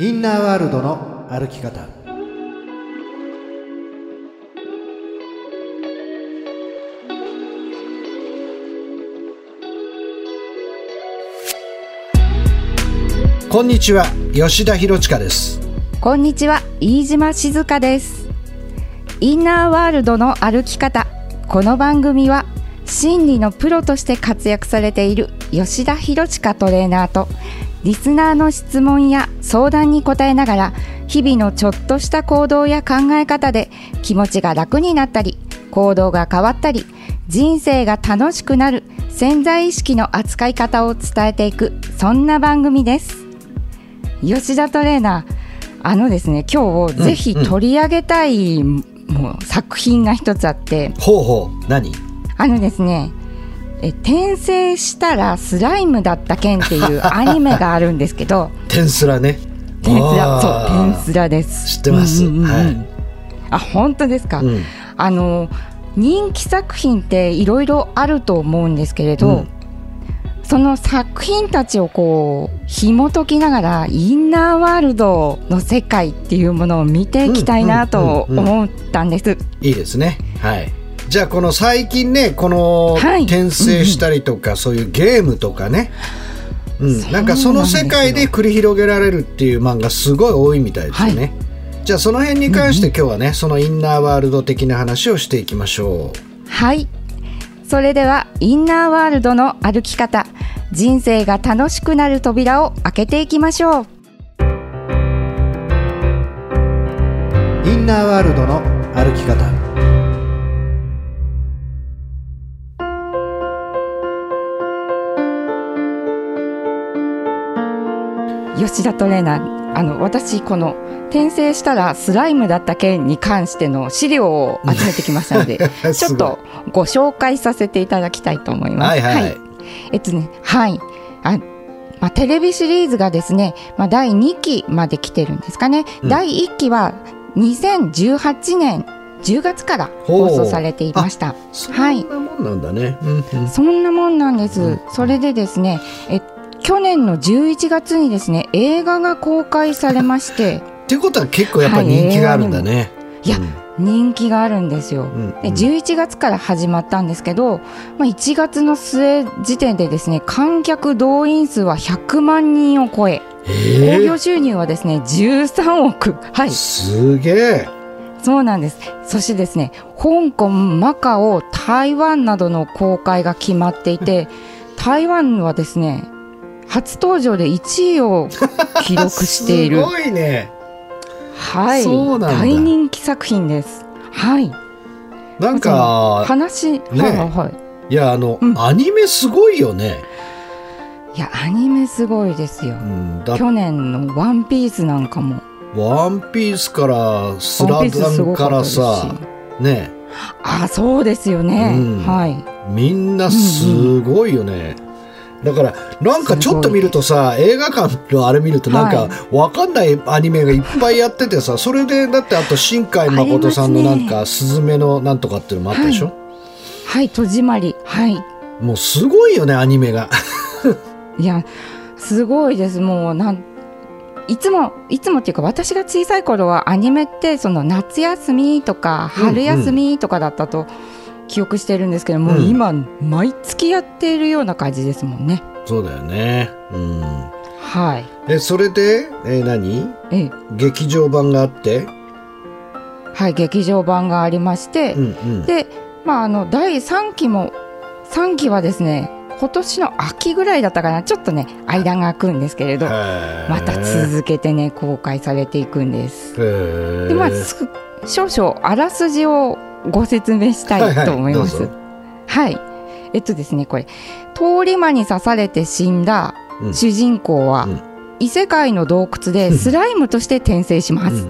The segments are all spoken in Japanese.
インナーワールドの歩き方。こんにちは吉田博親です。こんにちは飯島静香です。インナーワールドの歩き方。この番組は心理のプロとして活躍されている吉田博親トレーナーとリスナーの質問や相談に答えながら日々のちょっとした行動や考え方で気持ちが楽になったり行動が変わったり人生が楽しくなる潜在意識の扱い方を伝えていくそんな番組です。吉田トレーナーあのですね今日ぜひ取り上げたい、もう作品が一つあって。ほうほう。何？あのですねえ転生したらスライムだった件っていうアニメがあるんですけど。テンスラね。テンスラそうあーテンスラです。知ってます。うんうんうんはい。あ本当ですか、うん。あの人気作品っていろいろあると思うんですけれど、うん。その作品たちをこう紐解きながらインナーワールドの世界っていうものを見ていきたいなとうんうんうん。思ったんです。いいですね。はいじゃあこの最近ねこのはい。転生したりとか、そういうゲームとかね、うん、なんかその世界で繰り広げられるっていう漫画すごい多いみたいですよね、じゃあその辺に関して今日はね、そのインナーワールド的な話をしていきましょう。はい。それではインナーワールドの歩き方人生が楽しくなる扉を開けていきましょう。インナーワールドの歩き方吉田トレーナーあの私この転生したらスライムだった件に関しての資料を集めてきましたので ちょっとご紹介させていただきたいと思います。はいはい、えっとねはい。あまあ、テレビシリーズがですね、まあ、第2期まで来てるんですかね、うん。第1期は2018年10月から放送されていました。そはいんなもんなんだね、うんうん。そんなもんなんです。うん。それでですね、え去年の11月にですね、映画が公開されまして、っていうことは結構やっぱ人気があるんだね、いや人気があるんですよ。うんうん。で11月から始まったんですけど、まあ、1月の末時点でですね観客動員数は100万人を超え。興えー。行収入はですね13億。はい。すげえ。そうなんです。そしてですね香港マカオ台湾などの公開が決まっていて 台湾はですね初登場で1位を記録している。すごいね。はい。そうなんだ。大人気作品です。はい。なんか話、ね。はいはいはい。いやあの、うん。アニメすごいよね、いやアニメすごいですよ。うん、だ去年の「ワンピースなんかも。ワンピースからスラダンからさね。あそうですよね、うん。はい。みんなすごいよね、だからなんかちょっと見るとさ映画館のあれ見るとなんかはい。わかんないアニメがいっぱいやっててさそれでだってあと新海誠さんのなんか「すずめのなんとか」っていうのもあったでしょ、はい戸締まり。はい。もうすごいよねアニメが。いやすごいです。もうなんいつもいつもっていうか私が小さい頃はアニメってその夏休みとかうんうん。春休みとかだったと記憶してるんですけども、うん。今毎月やっているような感じですもんね。そうだよね。うん。はい。えそれでえ何？ええ。劇場版があって？はい劇場版がありまして、うんうん。でまああの第3期も3期はですね今年の秋ぐらいだったかな。ちょっとね間が空くんですけれどまた続けてね公開されていくんです。でまあす少々あらすじをご説明したいと思います。ははいいどうぞ。えっとですねこれ通り魔に刺されて死んだうん。主人公は、うん。異世界の洞窟でスライムとして転生します。うん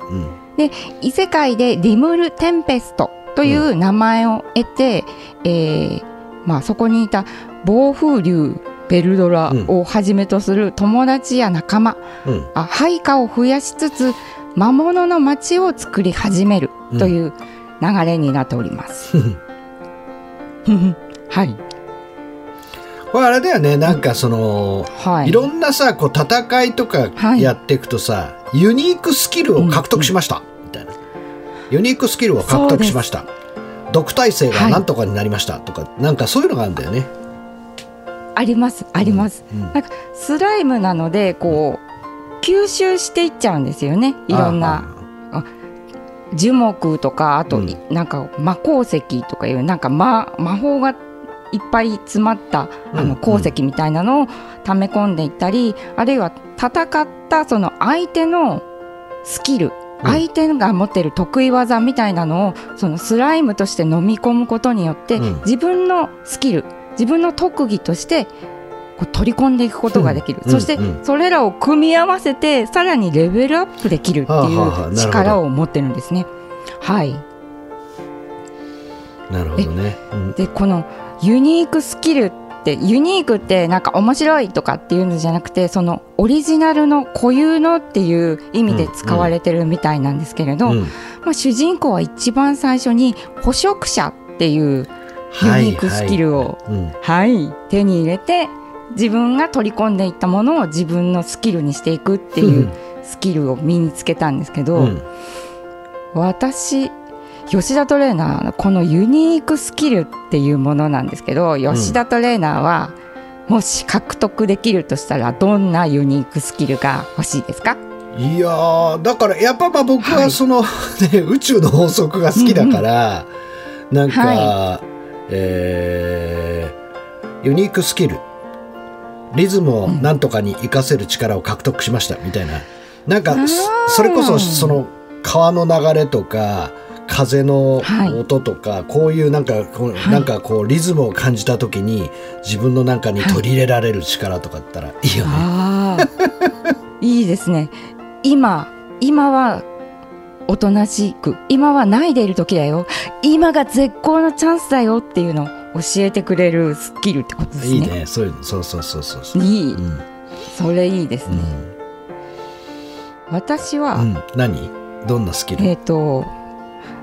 うん。異世界でリムル・テンペストという名前を得て、えーまあ、そこにいた暴風竜ベルドラをはじめとする友達や仲間、うん。あ配下を増やしつつ魔物の町を作り始めるという流れになっております。はい、これあれだよね。なんかその、はい。い、ろんなさこう戦いとかはい。やっていくとさ、ユニークスキルを獲得しました、みたいな。ユニークスキルを獲得しました。毒耐性がなんとかになりました。とか、なんかそういうのがあるんだよね。あります。あります、うんなんかスライムなのでこう吸収していっちゃうんですよね。いろんな樹木とかあと、うん。なんか魔鉱石とかいうなんか魔魔法がいっぱい詰まったあうん。の鉱石みたいなのを溜め込んでいったり、あるいは戦ったその相手のスキル、うん。相手が持ってる得意技みたいなのをそのスライムとして飲み込むことによって、うん。自分のスキル自分の特技としてこう取り込んでいくことができる、うん。そしてうん。それらを組み合わせてさらにレベルアップできるっていうど。力を持ってるんですね。はい、なるほどね、うん。でこのユニークスキルってユニークってなんか面白いとかっていうのじゃなくてそのオリジナルの固有のっていう意味で使われてるみたいなんですけれど、うん。まあ、主人公は一番最初に捕食者っていうユニークスキルを、はいうん。はい、手に入れて自分が取り込んでいったものを自分のスキルにしていくっていうスキルを身につけたんですけど、うん。私吉田トレーナーのこのユニークスキルっていうものなんですけど吉田トレーナーはもし獲得できるとしたらどんなユニークスキルが欲しいですか？いやーだからやっぱまあ僕ははい。その、ね、宇宙の法則が好きだから、なんか、はえーユニークスキルリズムをなんとかに活かせる力を獲得しましたみたいな。なんかそそれこそその川の流れとか風のはい。音とか、こういうなんかこう、はい。なんかこうリズムを感じた時に自分の中に取り入れられる力とかだったらいいよね。いいですね。今今はおとなしく今はないでいる時だよ。今が絶好のチャンスだよっていうの。を教えてくれるスキルってことですね。いいね。そういうのそうそうそうそう。そう。いい。うん。それいいですね、うん。私は、うん、何？どんなスキル、えっ、と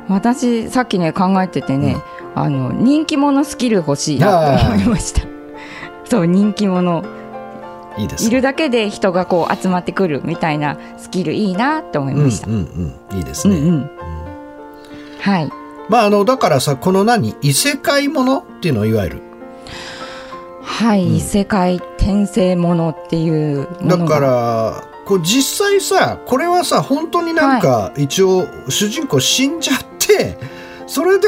私さっきね考えててね、あの人気者スキル欲しいなと思いました。そう人気者。いいです。いるだけで人がこう集まってくるみたいなスキルいいなと思いました、うんうんうん。いいですね、うん。うん。はいまああのだからさこの何異世界ものっていうのをいわゆる。はい、うん。異世界転生ものっていうだからこう実際さこれはさ本当になんか一応主人公死んじゃってそれで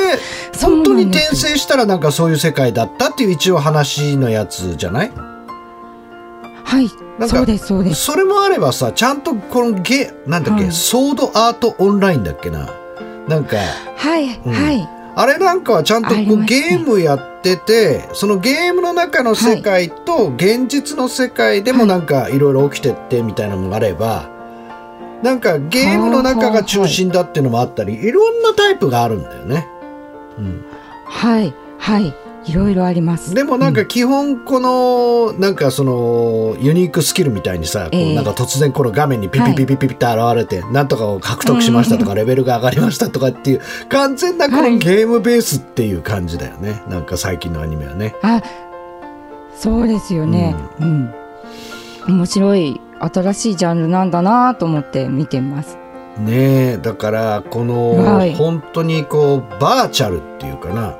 本当に転生したらなんかそういう世界だったっていう一応話のやつじゃない？はいなんかそうですそうです。それもあればさちゃんとこのゲなんだっけ、はい。ソードアートオンラインだっけな？なんかはい、うん。はい。あれなんかはちゃんとこう、ゲームやっててそのゲームの中の世界と現実の世界でもなんかいろいろ起きてってみたいなのもあればなんかゲームの中が中心だっていうのもあったりいろんなタイプがあるんだよね。うん。はいはいいろいろあります。でもなんかう基本このなんかそのユニークスキルみたいにさ、こええ。うなんか突然この画面にピピピピピピって現れて、なんとかを獲得しましたとか、レベルが上がりましたとかっていう完全なこはい。のゲームベースっていう感じだよね、なんか最近のアニメはね。あそうですよね。うん、面白い新しいジャンルなんだなと思って見てます。ねえだからこの、はい。本当にこうバーチャルっていうかな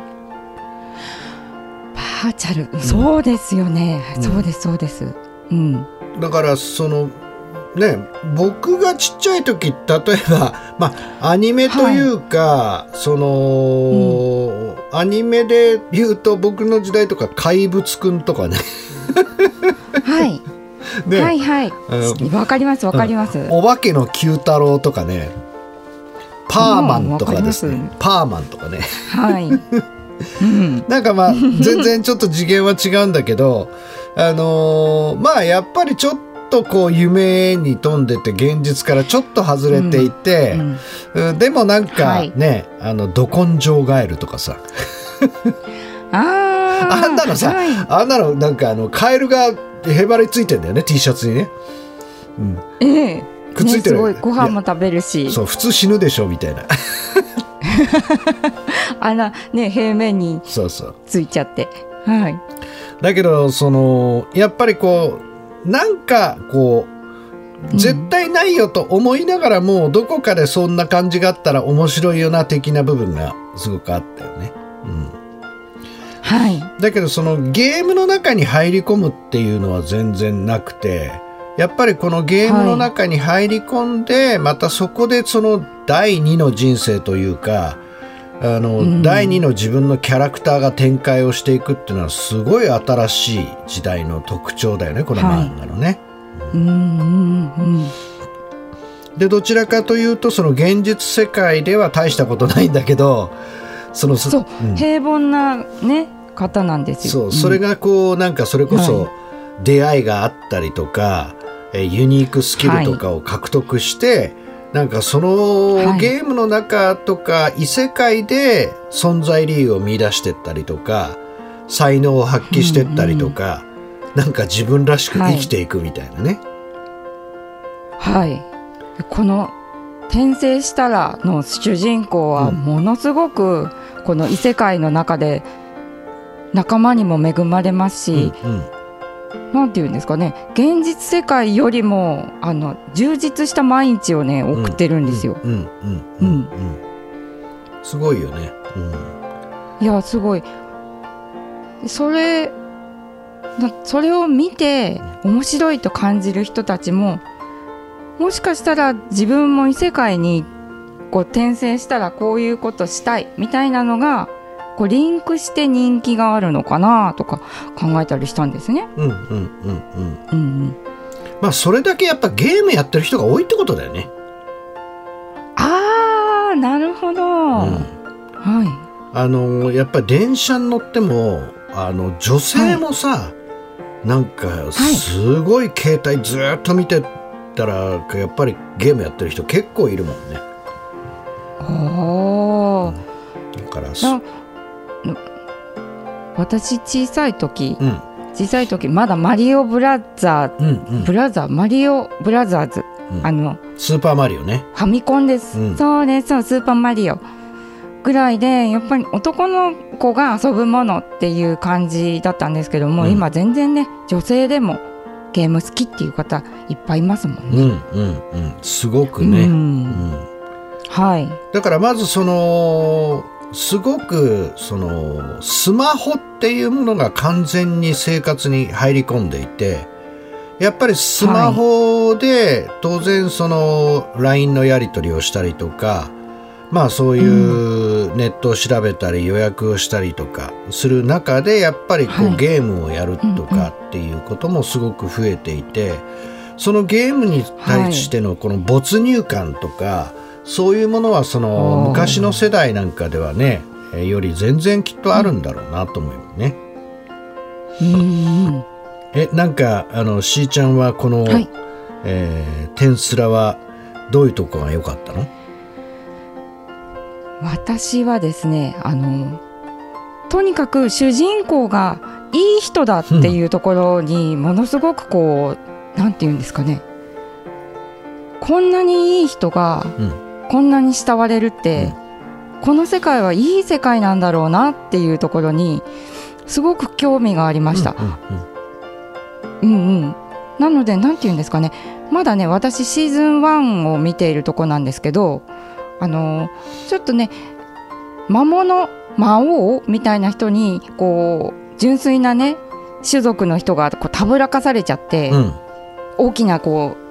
バーチャル、そうですよね、うん。そうですそうです。うん。だからそのね僕がちっちゃい時例えば まあアニメというか、その、アニメで言うと僕の時代とか怪物くんとかね。はい、ね、はいはい。うん。わかりますわかります、お化けの九太郎とかね。パーマンとかですね、うんパーマンとかね。はい、うん、なんかまあ全然ちょっと次元は違うんだけど あのーまあやっぱりちょっとこう夢に富んでて現実からちょっと外れていて、うんうんでもなんかはい。ね、あのど根性ガエルとかさ。あー あんなのさ、はい。あんなのなんかあのカエルがへばりついてんだよね T シャツにね、うん、ええ。くっついてるね、すごい。ご飯も食べるし。そう普通死ぬでしょみたいな あらね平面についちゃって。はい。だけどそのやっぱりこうなんかこう絶対ないよと思いながらも、どこかでそんな感じがあったら面白いよな的な部分がすごくあったよね。うん。はい。だけどそのゲームの中に入り込むっていうのは全然なくてやっぱりこのゲームの中に入り込んで、またそこでその第二の人生というかあの、うん。第二の自分のキャラクターが展開をしていくっていうのはすごい新しい時代の特徴だよねこの漫画のね。うんうんうん。でどちらかというとその現実世界では大したことないんだけどそのそう、うん。平凡なね方なんですよ。そう、それが、がこうなんかそれこそは出会いがあったりとか、えーユニークスキルとかを獲得して、なんかそのはい。ゲームの中とか異世界で存在理由を見出してったりとか才能を発揮してったりとか、なんか自分らしく生きていくみたいなね、はい。この転生したらの主人公はうん。ものすごくこの異世界の中で仲間にも恵まれますし、うんうんなんていうんですかね。現実世界よりもあの充実した毎日をね送ってるんですよ。すごいよね、うん。いやすごい。それなそれを見て面白いと感じる人たちももしかしたら自分も異世界にこう転生したらこういうことしたいみたいなのがこうリンクして人気があるのかなとか考えたりしたんですね。うんうんうんうん。うんうん、まあそれだけやっぱゲームやってる人が多いってことだよね。あーなるほど、うん。はい。あのやっぱり電車に乗ってもあの女性もさ、なんかすごい携帯ずっと見てたらやっぱりゲームやってる人結構いるもんね。おー。だからな私小さい時うん。小さい時まだマリオブラザーうんうん。ブラザーマリオブラザーズ、うん。あのスーパーマリオね。ファミコンです、うん。そうですそうスーパーマリオ。ぐらいでやっぱり男の子が遊ぶものっていう感じだったんですけども、うん。今全然ね女性でもゲーム好きっていう方いっぱいいますもんね。うんうんうん。すごくね、はい。だからまずそのすごくそのスマホっていうものが完全に生活に入り込んでいてやっぱりスマホで当然その LINE のやり取りをしたりとかまあそういうネットを調べたり予約をしたりとかする中でやっぱりこはい。うゲームをやるとかっていうこともすごく増えていてそのゲームに対してのこの没入感とかそういうものはその昔の世代なんかではねえーより全然きっとあるんだろうなと思うよね。うん。うんえなんかあのしーちゃんはこの、はい。えーテンスラはどういうとこが良かったの？私はですねあのとにかく主人公がいい人だっていうところにものすごくこう、なんて言うんですかね。こんなにいい人がうんこんなに慕われるって、この世界はいい世界なんだろうなっていうところにすごく興味がありました。うんうんうん。うん、なのでなんて言うんですかね。まだね私シーズン1を見ているとこなんですけどあのちょっとね魔物魔王みたいな人にこう純粋なね種族の人がこうたぶらかされちゃって、うん。大きなこう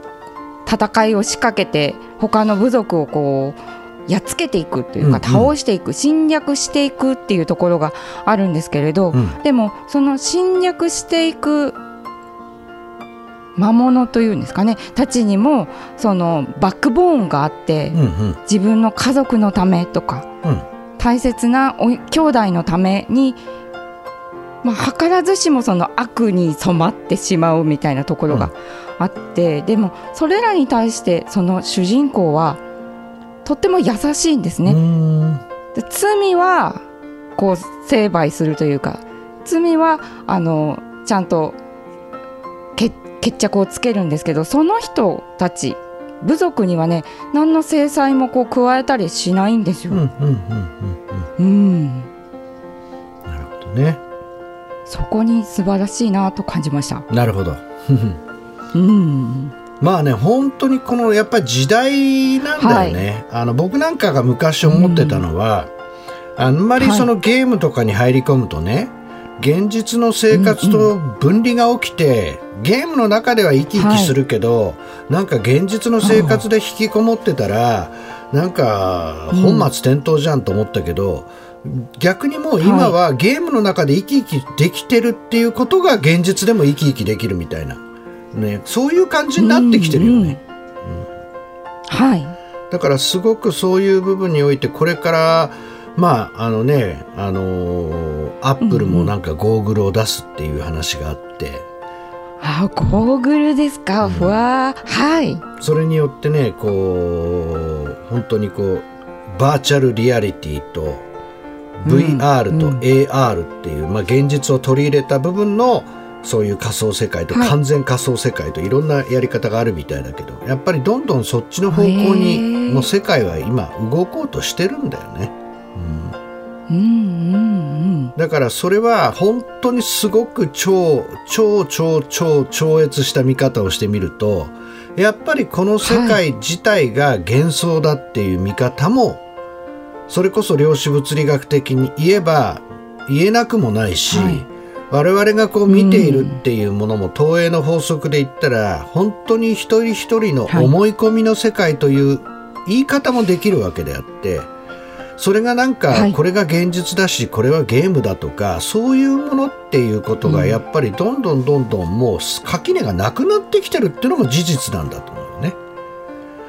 戦いを仕掛けて他の部族をこうやっつけていくというか、倒していく侵略していくっていうところがあるんですけれど、うん。でもその侵略していく魔物というんですかねたちにもそのバックボーンがあって、自分の家族のためとかうん。大切なお兄弟のために、まあ、図らずしもその悪に染まってしまうみたいなところがあって、でもそれらに対してその主人公はとっても優しいんですね。うんで罪はこう成敗するというか罪はあのちゃんと決決着をつけるんですけどその人たち部族にはね何の制裁もこう加えたりしないんですよ。なるほどね。そこに素晴らしいなと感じました。なるほどうん。まあね本当にこのやっぱり時代なんだよね、あの僕なんかが昔思ってたのは、あんまりそのゲームとかに入り込むとね現実の生活と分離が起きて、ゲームの中では生き生きするけど、なんか現実の生活で引きこもってたら、なんか本末転倒じゃんと思ったけど、逆にもう今はゲームの中で生き生きできてるっていうことが現実でも生き生きできるみたいな、ね、そういう感じになってきてるよね。はい。だからすごくそういう部分においてこれからまああのねあのーアップルもなんかゴーグルを出すっていう話があって、あ、ゴーグルですか？ふわー。はい。それによってねこう本当にこうバーチャルリアリティと VR とうん AR っていう、まあ、現実を取り入れた部分のそういう仮想世界とはい。完全仮想世界といろんなやり方があるみたいだけどやっぱりどんどんそっちの方向へにー。の世界は今動こうとしてるんだよね。うんうんうん。だからそれは本当にすごく超超超超超越した見方をしてみるとやっぱりこの世界自体が幻想だっていう見方も、それこそ量子物理学的に言えば言えなくもないし、はい我々がこう見ているっていうものも投影の法則で言ったら本当に一人一人の思い込みの世界という言い方もできるわけであってそれがなんはい。かこれが現実だしこれはゲームだとかそういうものっていうことがやっぱりどんどんどんどんもう垣根がなくなってきてるっていうのも事実なんだと思うよね。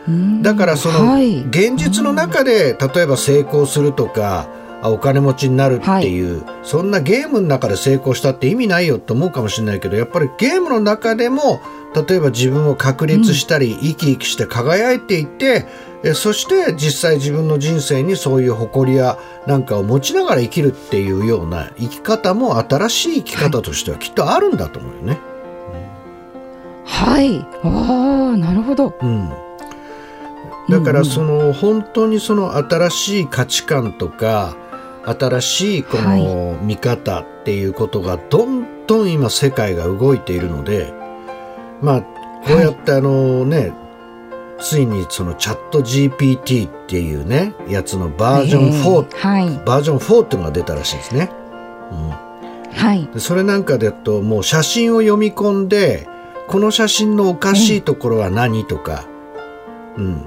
うん。だからそのはい。現実の中で例えば成功するとかあお金持ちになるっていう、そんなゲームの中で成功したって意味ないよと思うかもしれないけどやっぱりゲームの中でも例えば自分を確立したり、生き生きして輝いていてえそして実際自分の人生にそういう誇りやなんかを持ちながら生きるっていうような生き方も新しい生き方としてはきっとあるんだと思うよね。はい。ああ、なるほど。うん、だからその本当にその新しい価値観とか新しいこの見方っていうことがどんどん今世界が動いているのでまあこうやってあのね、ついにそのチャット GPT っていうねやつのバージョン4、えーはい。バージョン4っていうのが出たらしいですね。うんはい。でそれなんかだともう写真を読み込んでこの写真のおかしいところは何とか、うん、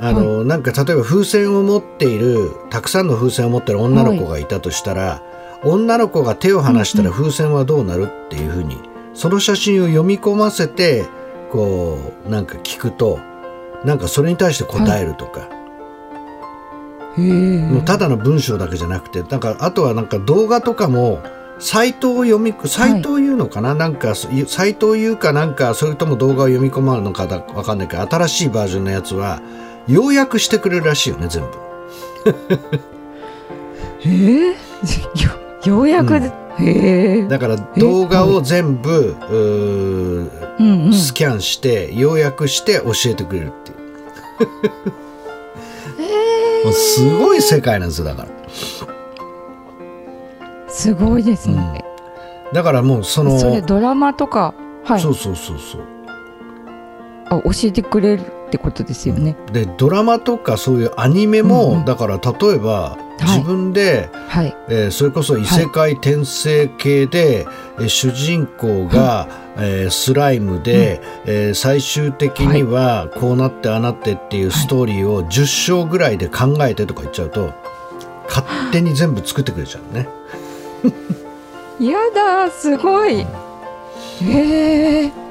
あの、なんか例えば風船を持っているたくさんの風船を持ってる女の子がいたとしたら、女の子が手を離したら風船はどうなるっていうふうにその写真を読み込ませてこうなんか聞くとなんかそれに対して答えるとか、へえ。もうただの文章だけじゃなくてなんかあとはなんか動画とかもサイトを読みサイトを言うのかな、なんかそサイトを言うかなんかそれとも動画を読み込まるのかだわかんないけど新しいバージョンのやつは要約してくれるらしいよね全部。えー、よようやくで、へえ。だから動画を全部、うんうん。スキャンして要約して教えてくれるっていう。も うすごい世界なんですよだから。すごいですね。だからもうそのそれドラマとか、はい。そうそうそうそう。あ教えてくれるってことですよね。でドラマとかそういうアニメも、うんうんだから例えば自分で、はい。えーそれこそ異世界転生系で、えー主人公が、えースライムで、えー最終的にはこうなってああなってっていうストーリーを10章ぐらいで考えてとか言っちゃうと勝手に全部作ってくれちゃうね。やだすごい。へえ。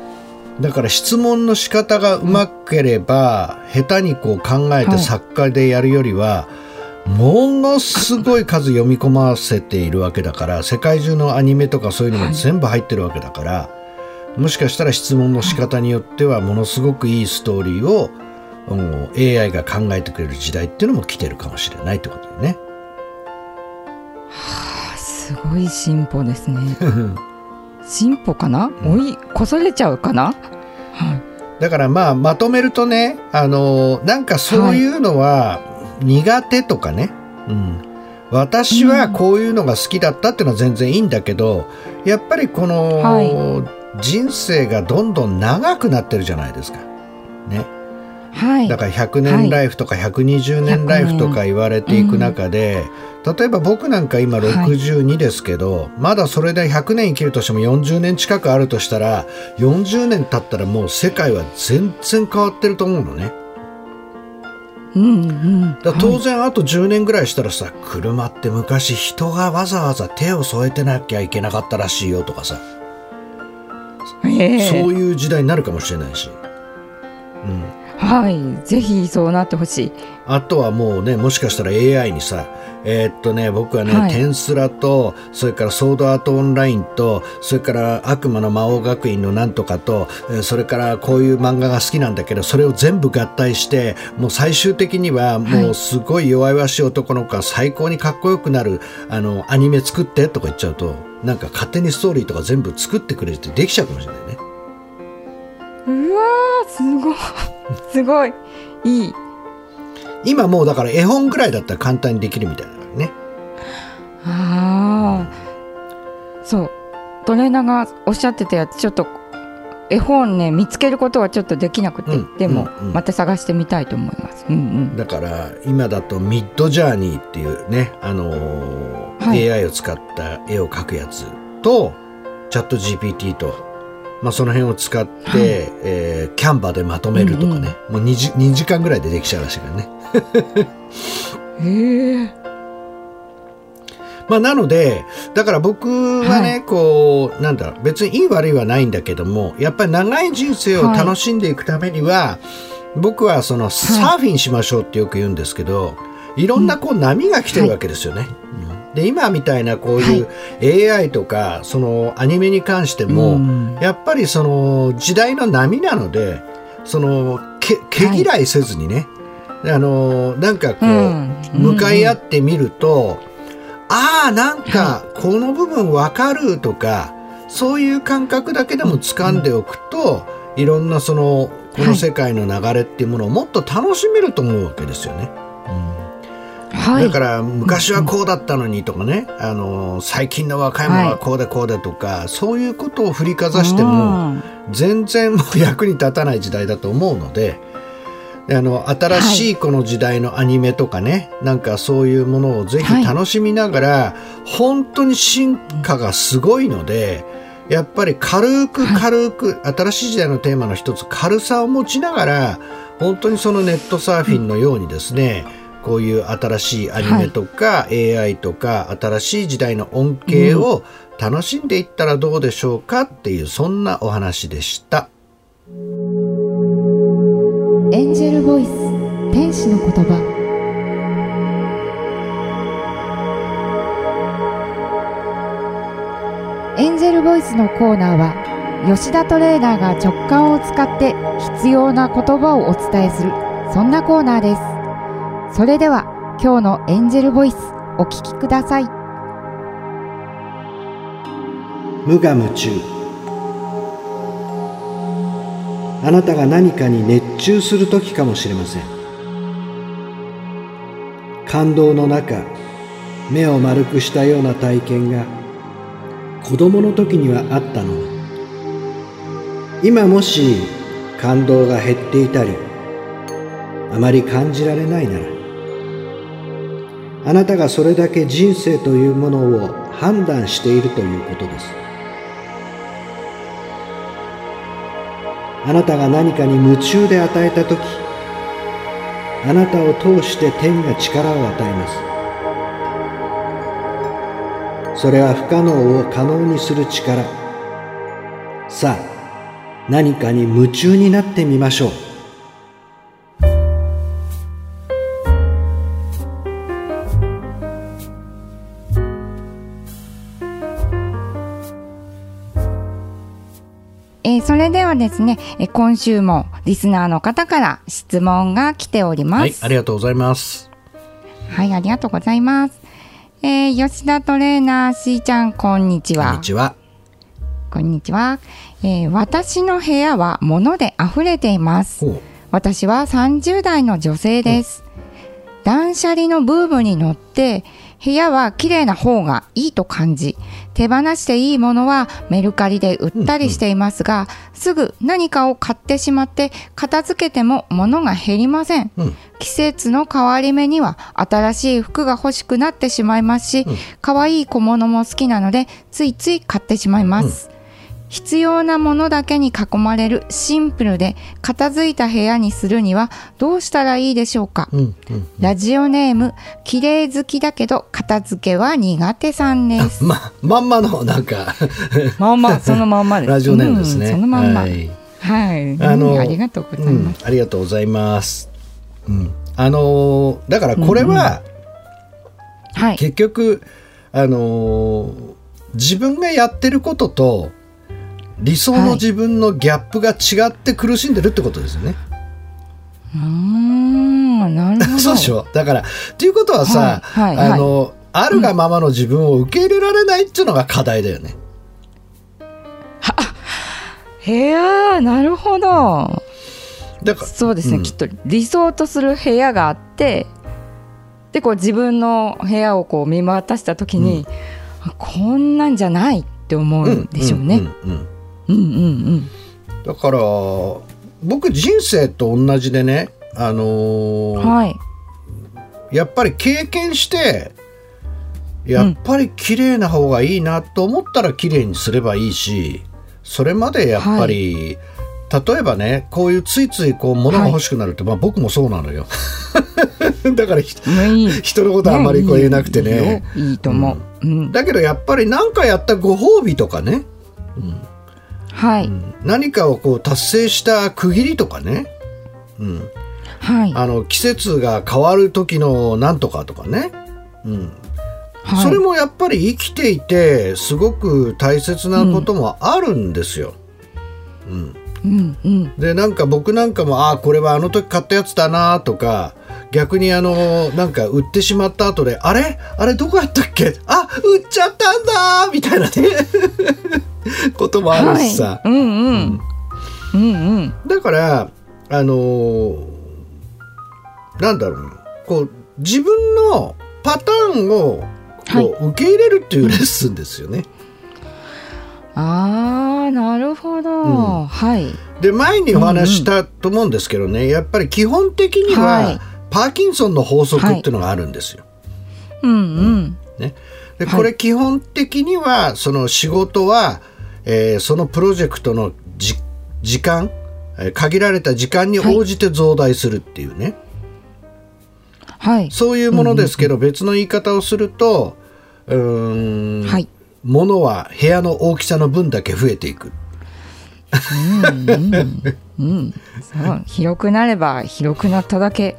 だから質問の仕方がうまければ、下手にこう考えてはい作家でやるよりは、ものすごい数読み込ませているわけだから世界中のアニメとかそういうのも全部入ってるわけだから、もしかしたら質問の仕方によってはものすごくいいストーリーをもう AI が考えてくれる時代っていうのも来てるかもしれないってことだよね。あすごい進歩ですね。進歩かな？追い越されちゃうかな？はい。だからまあまとめるとね、あのなんかそういうのは苦手とかね、うん、私はこういうのが好きだったっていうのは全然いいんだけどやっぱりこの、は人生がどんどん長くなってるじゃないですか。ね、はい。だから100年ライフとか120年ライフとか言われていく中で、例えば僕なんか今62ですけど、まだそれで100年生きるとしても40年近くあるとしたら40年経ったらもう世界は全然変わってると思うのね。うんうん。だ当然あと10年ぐらいしたらさ、車って昔人がわざわざ手を添えてなきゃいけなかったらしいよとかさ、はいええ。そういう時代になるかもしれないし。うんはいぜひそうなってほしい。あとはもうね、もしかしたら AI にさ、えーっとね、僕はね、はい。テンスラと、それからソードアートオンラインと、それから悪魔の魔王学院のなんとかと、えーそれからこういう漫画が好きなんだけど、それを全部合体して、もう最終的にはもうすごい弱々しい男の子が最高にかっこよくなる、あの、アニメ作ってとか言っちゃうと、なんか勝手にストーリーとか全部作ってくれてできちゃうかもしれないね。うわーすごい。すごい。いい。今もうだから絵本ぐらいだったら簡単にできるみたいだからね。ああそう。トレーナーがおっしゃってたやつちょっと絵本ね見つけることはちょっとできなくて、うんでも、うん。うんまた探してみたいと思います。うん。うんだから今だとミッドジャーニーっていうね、あのーはい。AI を使った絵を描くやつとチャット GPT と、まあ、その辺を使って、はい。えーキャンバでまとめるとかね、もう 2, 時2時間ぐらいでできちゃうらしいからね。へえ まあ、なのでだから僕はね、はこうなんだろう別にいい悪いはないんだけどもやっぱり長い人生を楽しんでいくためには、僕はそのサーフィンしましょうってよく言うんですけど、い、ろんなこう波が来てるわけですよね。うんで今みたいなこういう AI とかそのアニメに関しても、うん。やっぱりその時代の波なのでそのけ毛嫌いせずにね、あのなんかこう、うん。向かい合ってみると、ああなんかこの部分わかるとかそういう感覚だけでも掴んでおくと、い。ろんなそのこの世界の流れっていうものをもっと楽しめると思うわけですよね。はい。だから昔はこうだったのにとかね、あの最近の若い者はこうでこうでとか、そういうことを振りかざしても、うん。全然もう役に立たない時代だと思うのであの新しいこの時代のアニメとかね、なんかそういうものをぜひ楽しみながら、本当に進化がすごいのでやっぱり軽く軽く、新しい時代のテーマの一つ軽さを持ちながら本当にそのネットサーフィンのようにですね、こういう新しいアニメとか、AI とか新しい時代の恩恵を楽しんでいったらどうでしょうかっていうそんなお話でした。エンジェルボイス天使の言葉。エンジェルボイスのコーナーは吉田トレーナーが直感を使って必要な言葉をお伝えするそんなコーナーですそれでは今日のエンジェルボイスお聞きください。無我夢中。あなたが何かに熱中する時かもしれません。感動の中目を丸くしたような体験が子供の時にはあったのに。今もし感動が減っていたりあまり感じられないならあなたがそれだけ人生というものを判断しているということです。あなたが何かに夢中で与えた時あなたを通して天が力を与えます。それは不可能を可能にする力。さあ何かに夢中になってみましょう。はですね、えー今週もリスナーの方から質問が来ております。はいありがとうございますはい、ありがとうございます。えー吉田トレーナーしーちゃん、こんにちは。こんにちはこんにちは、えー私の部屋は物で溢れています。私は30代の女性です。断捨離のブームに乗って部屋は綺麗な方がいいと感じ手放していいものはメルカリで売ったりしていますが、すぐ何かを買ってしまって片付けても物が減りません、うん。季節の変わり目には新しい服が欲しくなってしまいますし、可愛い小物も好きなのでついつい買ってしまいます、必要なものだけに囲まれるシンプルで片付いた部屋にするにはどうしたらいいでしょうか、うんうんラジオネーム綺麗好きだけど片付けは苦手さんです。ままんまのなんか。まんまそのまんまで。す ラジオネームですね、うんそのまんま。は、はい。いああのありがとうございうんます、、ありがとうございます、うん、あのーだからこれははい。結局、あのー自分がやってることと理想の自分のギャップが違って苦しんでるってことですよね。うーんなるほど。そうでしょ？だからっていうことはさ、はいはいあのあるがままの自分を受け入れられないっていうのが課題だよね。部屋なるほど。だからそうですね、うん。きっと理想とする部屋があってでこう自分の部屋をこう見渡した時に、あこんなんじゃないって思うんでしょうね。んうんうんうんうんうんだから僕人生と同じでね、あのーはい。やっぱり経験してやっぱり綺麗な方がいいなと思ったら綺麗にすればいいしそれまでやっぱり、例えばねこういうついついこう物が欲しくなるって、まあ僕もそうなのよ。だから人のことはあんまりこう言えなくてね。いいと思う、うん。だけどやっぱり何かやったご褒美とかね、はい、何かをこう達成した区切りとかね、うん、はい。あの季節が変わる時のなんとかとかね、うん、はい。それもやっぱり生きていてすごく大切なこともあるんですよ。うん。うんうん。でなんか僕なんかもああこれはあの時買ったやつだなとか逆にあのなんか売ってしまった後であれ？あれどこやったっけ？あ売っちゃったんだみたいなね こともあるしさ、はい、うんうん。うん。うんだからあのーなんだろうな。こう自分のパターンをこう受け入れるっていうレッスンですよね。あーなるほど、ん。はい。で前にお話ししたと思うんですけどね、やっぱり基本的には、はい。パーキンソンの法則っていうのがあるんですよ。うんうん。ね、ではい。これ基本的にはその仕事は、えーそのプロジェクトのじ時間えー限られた時間に応じて増大するっていうね、はい。そういうものですけど、別の言い方をするとうーん、はい。物は部屋の大きさの分だけ増えていく。うんそう。広くなれば広くなっただけ。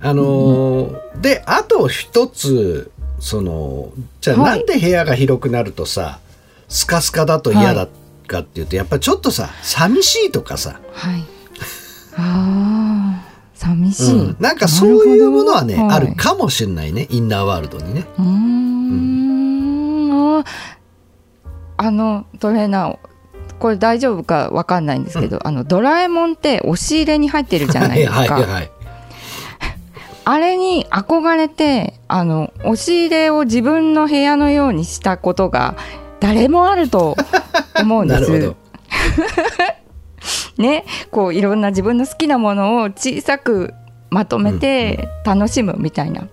あのーであと一つそのじゃあはい。なんで部屋が広くなるとさ、スカスカだと嫌だかっていうと、やっぱりちょっとさ寂しいとかさ、はい。あー寂しい、うん。なんかそういうものはねなるほど。あるかもしれないねインナーワールドにね。うーん。ああのトレーナーこれ大丈夫かわかんないんですけど、あのドラえもんって押し入れに入ってるじゃないですか、はいはいはい。あれに憧れてあの押し入れを自分の部屋のようにしたことが誰もあると思うんです。ねこういろんな自分の好きなものを小さくまとめて楽しむみたいな、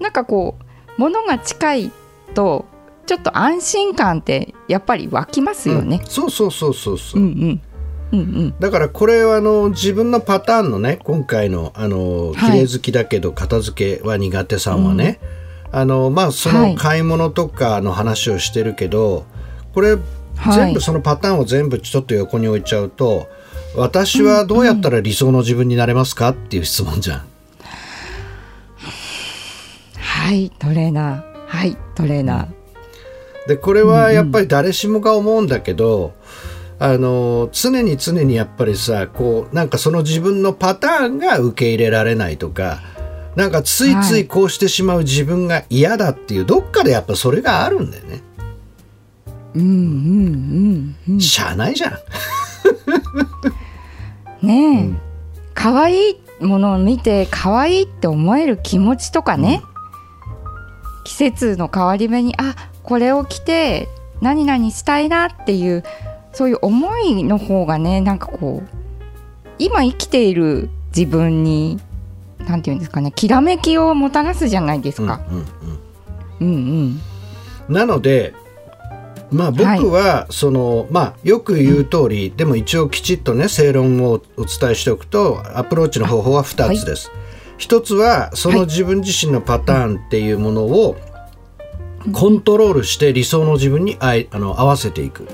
なんかこう物が近いとちょっと安心感ってやっぱり湧きますよねうん。そうそうそうそうそう。うんうんうんうん。だからこれはあの自分のパターンのね今回のあのはい。綺麗好きだけど片付けは苦手さんはね、あのまあそはい。の買い物とかの話をしてるけど、これはい。全部そのパターンを全部ちょっと横に置いちゃうと私はどうやったら理想の自分になれますかっていう質問じゃん。はいトレーナー。はいトレーナー、でこれはやっぱり誰しもが思うんだけど、あの常に常にやっぱりさこうなんかその自分のパターンが受け入れられないとかなんかついついこうしてしまう自分が嫌だっていうどっかでやっぱそれがあるんだよね。うんうんうんうん。しゃあないじゃん。ねえ、可愛いものを見て可愛いって思える気持ちとかね、季節の変わり目にあこれを着て何々したいなっていうそういう思いの方がねなんかこう今生きている自分になんていうんですかねきらめきをもたらすじゃないですか。うんうんうん。うんなのでまあ僕はその、まあよく言う通り、でも一応きちっとね正論をお伝えしておくとアプローチの方法は2つです。一つはその自分自身のパターンっていうものをコントロールして理想の自分にあいあの合わせていく。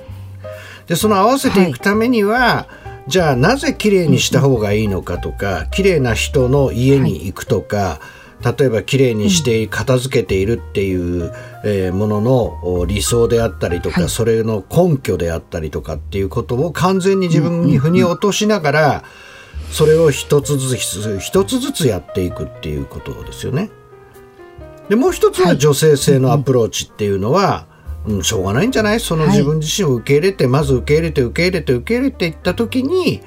でその合わせていくためには、じゃあなぜ綺麗にした方がいいのかとか綺麗な人の家に行くとか、例えば綺麗にして片付けているっていう、えーもののお理想であったりとか、はい。それの根拠であったりとかっていうことを完全に自分に腑に落としながら、それを一つずつ一つずつやっていくっていうことですよね。でもう一つは女性性のアプローチっていうのは、うん、しょうがないんじゃない？そのはい。自分自身を受け入れて、まず受け入れて受け入れて受け入れていった時に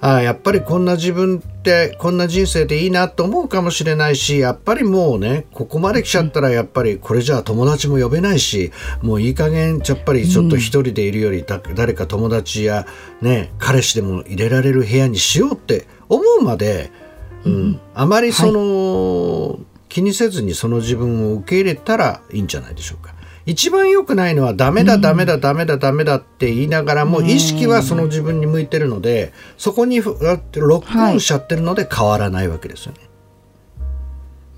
ああやっぱりこんな自分ってこんな人生でいいなと思うかもしれないしやっぱりもうねここまで来ちゃったらやっぱりこれじゃあ友達も呼べないしもういい加減やっぱりちょっと一人でいるよりだ誰か友達やね彼氏でも入れられる部屋にしようって思うまで、うんあまりその、気にせずにその自分を受け入れたらいいんじゃないでしょうか。一番良くないのはダメだダメだダメだダメだって言いながらも意識はその自分に向いてるのでそこにふロックオンしちゃってるので変わらないわけですよね。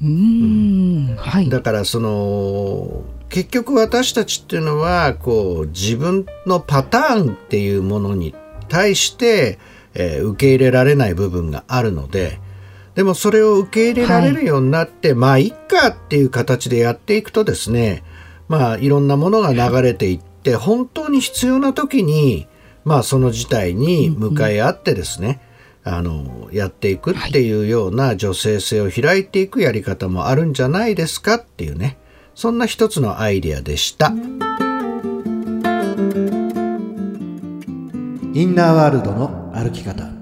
うーん。はい。だからその結局私たちっていうのはこう自分のパターンっていうものに対して、えー受け入れられない部分があるのででもそれを受け入れられるようになって、まあいっかっていう形でやっていくとですねまあいろんなものが流れていって本当に必要な時にまあその事態に向かい合ってですね、あのやっていくっていうような女性性を開いていくやり方もあるんじゃないですかっていうねそんな一つのアイデアでした。インナーワールドの歩き方。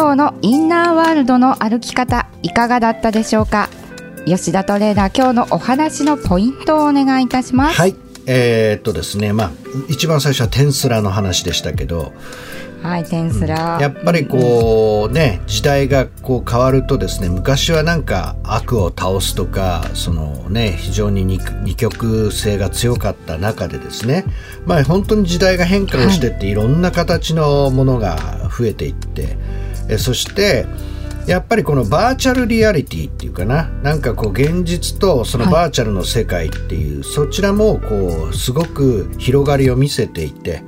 今日のインナーワールドの歩き方いかがだったでしょうか？吉田トレーナー今日のお話のポイントをお願いいたします。はい。えーっとですね。まあ一番最初はテンスラの話でしたけど。はいテンスラやっぱりこうね時代がこう変わるとですね昔はなんか悪を倒すとかそのね非常に二二極性が強かった中でですねまあ本当に時代が変化をしてって、い、ろんな形のものが増えていってえそしてやっぱりこのバーチャルリアリティっていうかな。なんかこう現実とそのバーチャルの世界っていう、そちらもこうすごく広がりを見せていて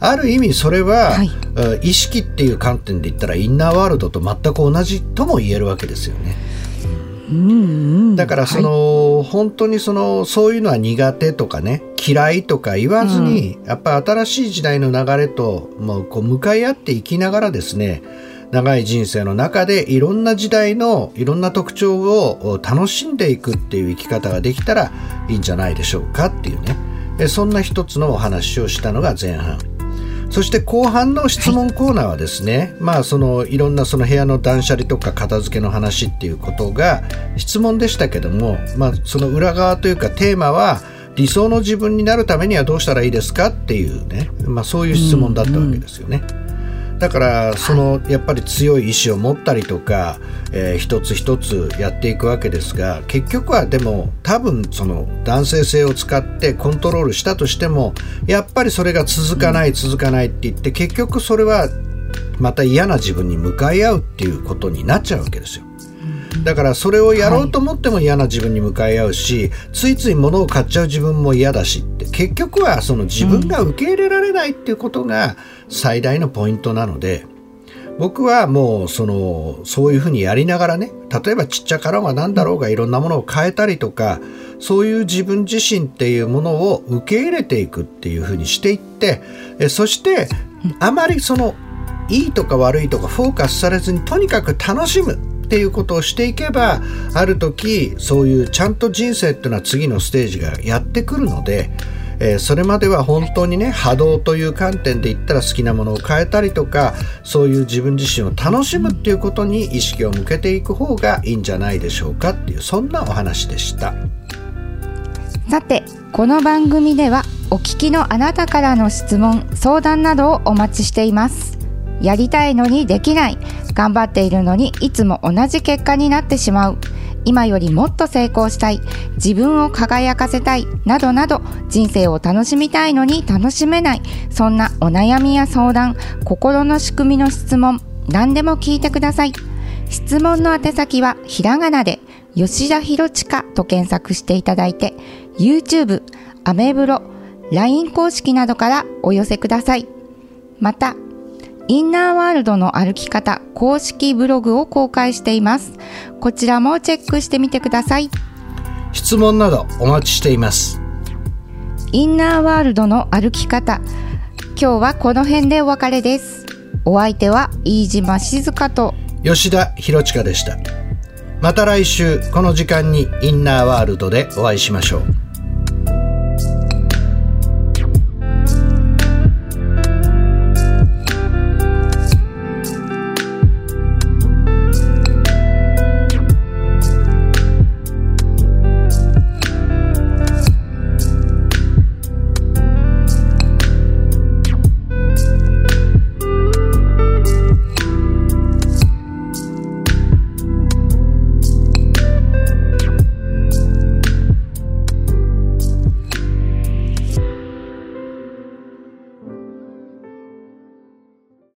ある意味それは、はい。うん意識っていう観点で言ったらインナーワールドと全く同じとも言えるわけですよね。うんうん。だからその、本当にそのそういうのは苦手とかね嫌いとか言わずに、やっぱ新しい時代の流れともうこう向かい合っていきながらですね長い人生の中でいろんな時代のいろんな特徴を楽しんでいくっていう生き方ができたらいいんじゃないでしょうかっていうねえそんな一つのお話をしたのが前半。そして後半の質問コーナーはですね、まあそのいろんなその部屋の断捨離とか片付けの話っていうことが質問でしたけども、まあその裏側というかテーマは理想の自分になるためにはどうしたらいいですかっていうね、まあそういう質問だったわけですよね。だからそのやっぱり強い意志を持ったりとか、えー一つ一つやっていくわけですが結局はでも多分その男性性を使ってコントロールしたとしてもやっぱりそれが続かない続かないって言って結局それはまた嫌な自分に向かい合うっていうことになっちゃうわけですよ。だからそれをやろうと思っても嫌な自分に向かい合うし、ついつい物を買っちゃう自分も嫌だしって結局はその自分が受け入れられないっていうことが最大のポイントなので、僕はもうそのそういうふうにやりながらね例えばちっちゃかろうが何だろうがいろんなものを変えたりとかそういう自分自身っていうものを受け入れていくっていうふうにしていってえそしてあまりそのいいとか悪いとかフォーカスされずにとにかく楽しむっていうことをしていけばある時そういうちゃんと人生っていうのは次のステージがやってくるのでえー、それまでは本当にね波動という観点で言ったら好きなものを変えたりとかそういう自分自身を楽しむっていうことに意識を向けていく方がいいんじゃないでしょうかっていうそんなお話でした。さてこの番組ではお聞きのあなたからの質問相談などをお待ちしています。やりたいのにできない。頑張っているのにいつも同じ結果になってしまう。今よりもっと成功したい。自分を輝かせたい。などなど人生を楽しみたいのに楽しめない。そんなお悩みや相談心の仕組みの質問何でも聞いてください。質問の宛先はひらがなで吉田博親と検索していただいて YouTube、アメブロ、LINE 公式などからお寄せください。またインナーワールドの歩き方公式ブログを公開しています。こちらもチェックしてみてください。質問などお待ちしています。インナーワールドの歩き方。今日はこの辺でお別れです。お相手は飯島静香と吉田博親でした。また来週この時間にインナーワールドでお会いしましょう。